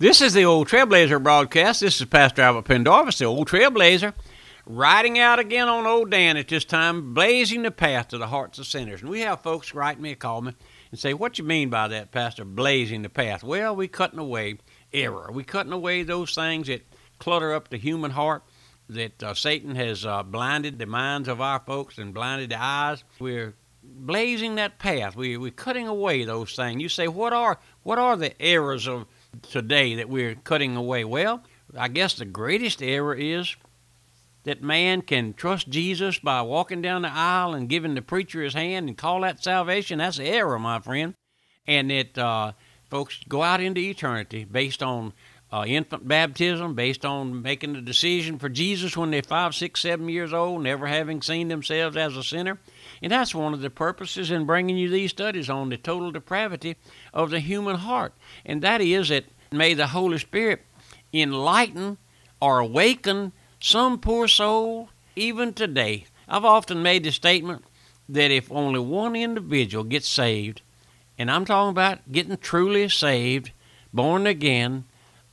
This is the Old Trailblazer broadcast. This is Pastor Albert Pendarvis, the Old Trailblazer, riding out again on Old Dan at this time, blazing the path to the hearts of sinners. And we have folks write me, a call me, and say, "What you mean by that, Pastor? Blazing the path?" Well, we cutting away error. We cutting away those things that clutter up the human heart. That uh, Satan has uh, blinded the minds of our folks and blinded the eyes. We're blazing that path. We, we're cutting away those things. You say, what are what are the errors of today that we're cutting away? Well, I guess the greatest error is that man can trust Jesus by walking down the aisle and giving the preacher his hand and call that salvation. That's error, my friend. And that uh, folks go out into eternity based on uh, infant baptism, based on making a decision for Jesus when they're five, six, seven years old, never having seen themselves as a sinner. And that's one of the purposes in bringing you these studies on the total depravity of the human heart. And that is that may the Holy Spirit enlighten or awaken some poor soul even today. I've often made the statement that if only one individual gets saved, and I'm talking about getting truly saved, born again,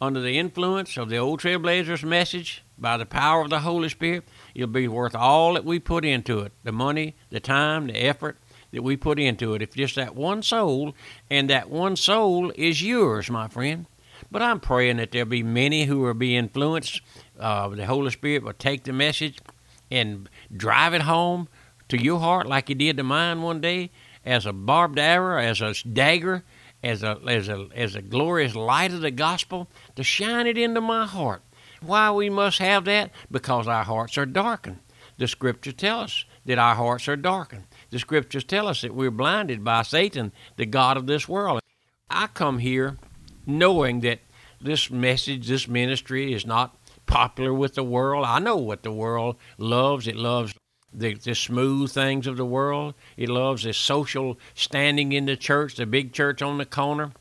under the influence of the old trailblazers message by the power of the Holy Spirit, it'll be worth all that we put into it the money, the time, the effort that we put into it. If just that one soul, and that one soul is yours, my friend. But I'm praying that there'll be many who will be influenced. Uh, the Holy Spirit will take the message and drive it home to your heart like He did to mine one day as a barbed arrow, as a dagger, as a, as a, as a glorious light of the gospel, to shine it into my heart. Why we must have that? Because our hearts are darkened. The scriptures tell us that our hearts are darkened. The scriptures tell us that we're blinded by Satan, the God of this world. I come here knowing that this message, this ministry is not popular with the world. I know what the world loves. It loves the, the smooth things of the world. It loves the social standing in the church, the big church on the corner,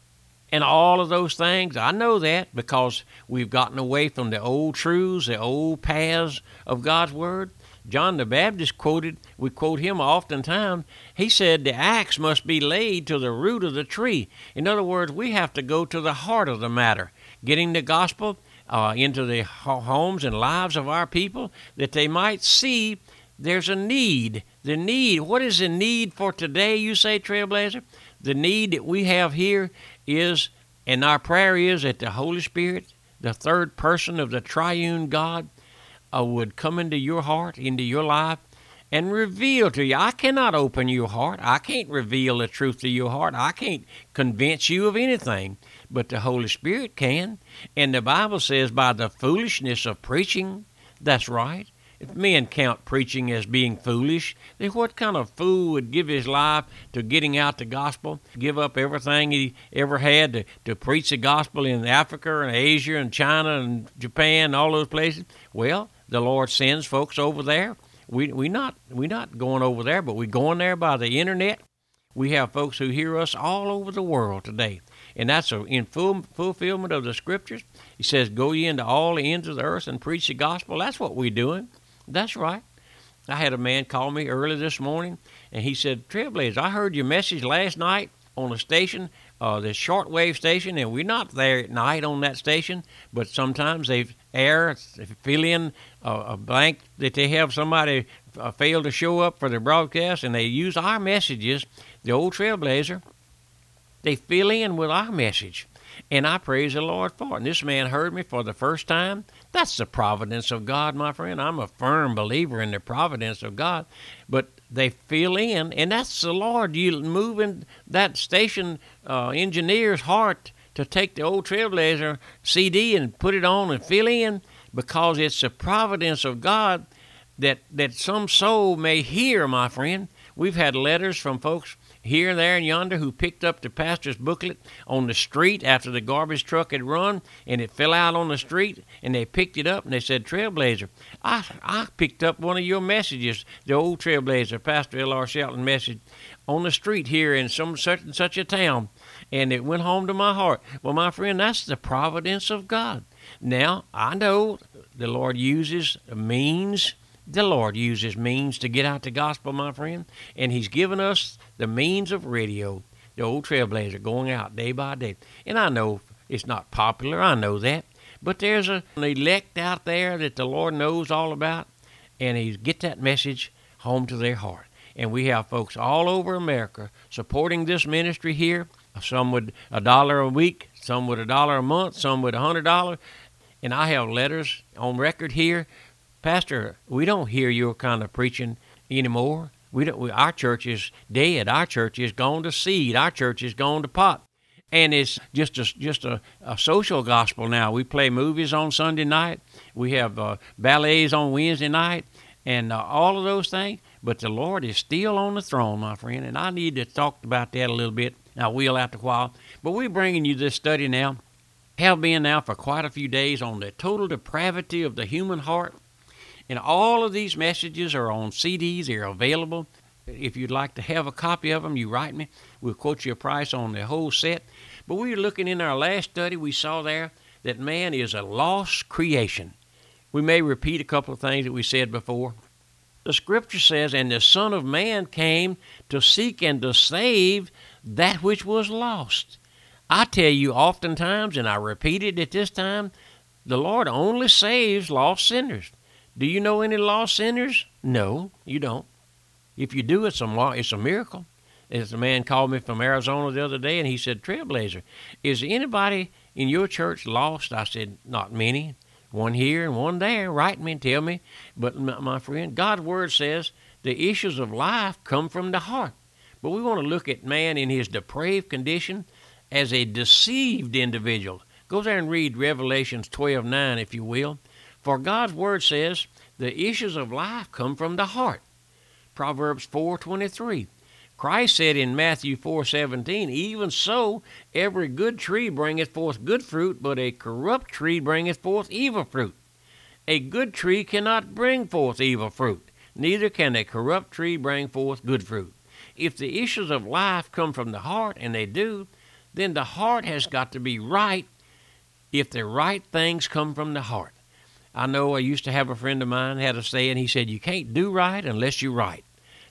and all of those things. I know that because we've gotten away from the old truths, the old paths of God's Word. John the Baptist quoted, we quote him oftentimes. He said, The axe must be laid to the root of the tree. In other words, we have to go to the heart of the matter, getting the gospel uh, into the homes and lives of our people that they might see there's a need. The need. What is the need for today, you say, Trailblazer? The need that we have here is, and our prayer is that the Holy Spirit, the third person of the triune God, uh, would come into your heart, into your life, and reveal to you. I cannot open your heart. I can't reveal the truth to your heart. I can't convince you of anything, but the Holy Spirit can. And the Bible says, by the foolishness of preaching, that's right. If men count preaching as being foolish, then what kind of fool would give his life to getting out the gospel, give up everything he ever had to, to preach the gospel in Africa and Asia and China and Japan and all those places? Well, the Lord sends folks over there. We we not we not going over there, but we going there by the internet. We have folks who hear us all over the world today, and that's a, in full fulfillment of the scriptures. He says, "Go ye into all the ends of the earth and preach the gospel." That's what we're doing. That's right. I had a man call me early this morning, and he said, "Trailblazer, I heard your message last night on the station, uh, the shortwave station, and we're not there at night on that station, but sometimes they air, fill in a blank that they have somebody uh, fail to show up for the broadcast, and they use our messages, the old Trailblazer, they fill in with our message. And I praise the Lord for it. And this man heard me for the first time. That's the providence of God, my friend. I'm a firm believer in the providence of God. But they fill in, and that's the Lord. You moving that station uh, engineer's heart to take the old Trailblazer CD and put it on and fill in because it's the providence of God that, that some soul may hear, my friend. We've had letters from folks here, there, and yonder who picked up the pastor's booklet on the street after the garbage truck had run and it fell out on the street and they picked it up and they said, Trailblazer, I, I picked up one of your messages, the old Trailblazer, Pastor L.R. Shelton message, on the street here in some such and such a town and it went home to my heart. Well, my friend, that's the providence of God. Now, I know the Lord uses means. The Lord uses means to get out the gospel, my friend, and He's given us the means of radio, the old trailblazer, going out day by day. And I know It's not popular, I know that. But there's a, an elect out there that the Lord knows all about, and He get that message home to their heart. And we have folks all over America supporting this ministry here. Some with a dollar a week, some with a dollar a month, some with a hundred dollars. And I have letters on record here. Pastor, we don't hear your kind of preaching anymore. We don't. We, our church is dead. Our church is gone to seed. Our church is gone to pot and it's just a, just a, a, social gospel now. We play movies on Sunday night. We have uh, ballets on Wednesday night, and uh, all of those things. But the Lord is still on the throne, my friend, and I need to talk about that a little bit. I will after a while. But we're bringing you this study now. Have been now for quite a few days on the total depravity of the human heart. And all of these messages are on CDs. They're available. If you'd like to have a copy of them, you write me. We'll quote you a price on the whole set. But we were looking in our last study, we saw there that man is a lost creation. We may repeat a couple of things that we said before. The scripture says, And the Son of Man came to seek and to save that which was lost. I tell you oftentimes, and I repeat it at this time, the Lord only saves lost sinners. Do you know any lost sinners? No, you don't. If you do, it's a, it's a miracle. As a man called me from Arizona the other day, and he said, Trailblazer, is anybody in your church lost? I said, Not many. One here and one there. Write me and tell me. But, my friend, God's Word says the issues of life come from the heart. But we want to look at man in his depraved condition as a deceived individual. Go there and read Revelations 12 9, if you will. For God's Word says the issues of life come from the heart. Proverbs 4:23. Christ said in Matthew 4:17, "Even so, every good tree bringeth forth good fruit, but a corrupt tree bringeth forth evil fruit. A good tree cannot bring forth evil fruit, neither can a corrupt tree bring forth good fruit." If the issues of life come from the heart, and they do, then the heart has got to be right if the right things come from the heart. I know I used to have a friend of mine had a saying. He said, "You can't do right unless you right."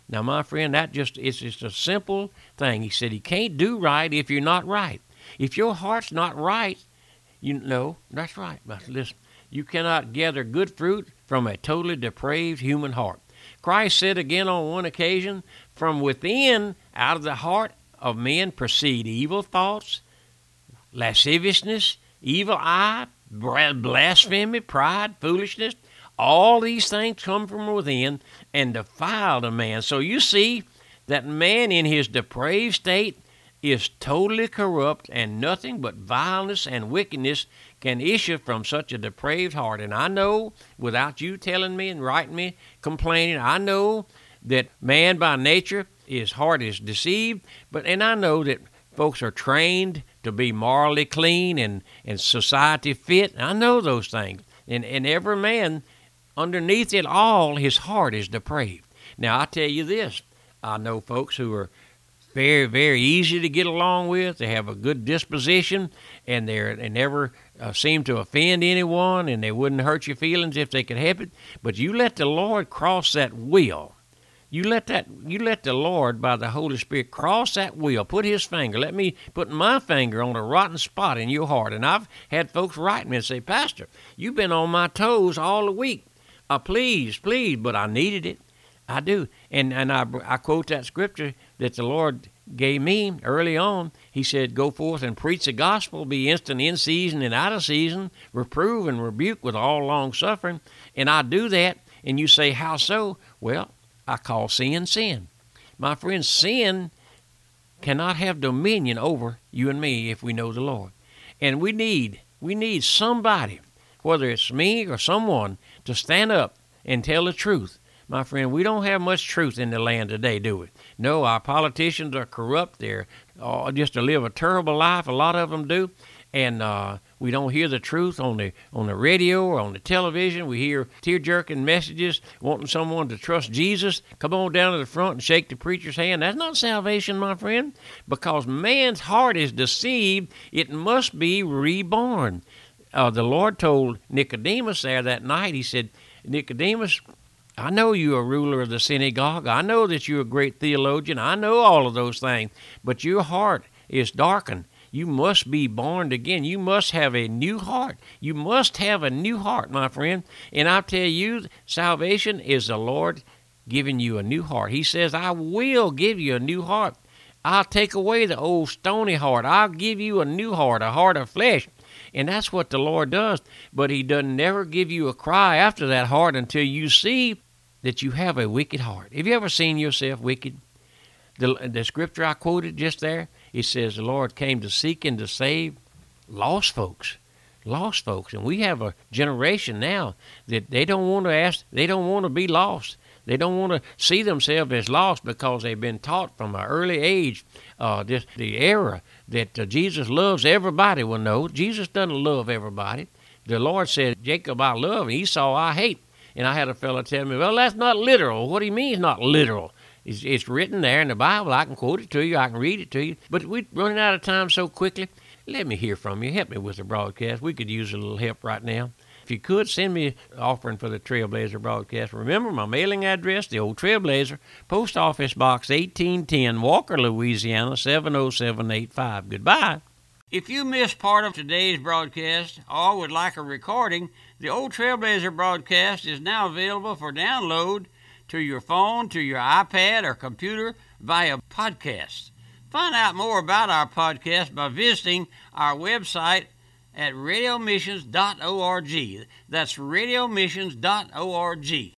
Now, my friend, that just it's just a simple thing. He said, "You can't do right if you're not right. If your heart's not right, you know that's right." But listen, you cannot gather good fruit from a totally depraved human heart. Christ said again on one occasion, "From within, out of the heart of men, proceed evil thoughts, lasciviousness, evil eye." Blasphemy, pride, foolishness. All these things come from within and defile the man. So you see that man in his depraved state is totally corrupt, and nothing but vileness and wickedness can issue from such a depraved heart. And I know, without you telling me and writing me, complaining, I know that man by nature, his heart is deceived, but and I know that folks are trained to be morally clean and, and society fit. I know those things. And, and every man, underneath it all, his heart is depraved. Now, I tell you this I know folks who are very, very easy to get along with. They have a good disposition, and they're they never uh, seem to offend anyone, and they wouldn't hurt your feelings if they could help it. But you let the Lord cross that wheel, you let that you let the Lord by the Holy Spirit cross that wheel, put his finger. Let me put my finger on a rotten spot in your heart. And I've had folks write me and say, Pastor, you've been on my toes all the week. Uh, please, please, but I needed it. I do. And and I I quote that scripture that the Lord gave me early on. He said, Go forth and preach the gospel, be instant in season and out of season, reprove and rebuke with all long suffering. And I do that. And you say, How so? Well, I call sin sin. My friends, sin cannot have dominion over you and me if we know the Lord. And we need we need somebody, whether it's me or someone, to stand up and tell the truth. My friend, we don't have much truth in the land today, do we? No, our politicians are corrupt. They're uh, just to live a terrible life. A lot of them do, and uh, we don't hear the truth on the on the radio or on the television. We hear tear jerking messages wanting someone to trust Jesus. Come on down to the front and shake the preacher's hand. That's not salvation, my friend, because man's heart is deceived. It must be reborn. Uh, the Lord told Nicodemus there that night. He said, Nicodemus, I know you're a ruler of the synagogue. I know that you're a great theologian. I know all of those things. But your heart is darkened You must be born again. You must have a new heart. You must have a new heart, my friend. And I tell you, salvation is the Lord giving you a new heart. He says, I will give you a new heart. I'll take away the old stony heart. I'll give you a new heart, a heart of flesh. And that's what the Lord does. But He doesn't never give you a cry after that heart until you see that you have a wicked heart. Have you ever seen yourself wicked? The, the scripture I quoted just there, it says the Lord came to seek and to save lost folks. Lost folks. And we have a generation now that they don't want to ask, they don't want to be lost. They don't want to see themselves as lost because they've been taught from an early age, uh, just the era that uh, Jesus loves everybody. Well, no, Jesus doesn't love everybody. The Lord said, Jacob I love, and Esau I hate. And I had a fellow tell me, well, that's not literal. What do you mean not literal? It's, it's written there in the Bible. I can quote it to you. I can read it to you. But we're running out of time so quickly. Let me hear from you. Help me with the broadcast. We could use a little help right now. If you could, send me an offering for the Trailblazer broadcast. Remember my mailing address, the old Trailblazer, Post Office Box 1810, Walker, Louisiana 70785. Goodbye. If you missed part of today's broadcast or would like a recording, the Old Trailblazer broadcast is now available for download to your phone, to your iPad, or computer via podcast. Find out more about our podcast by visiting our website at radiomissions.org. That's radiomissions.org.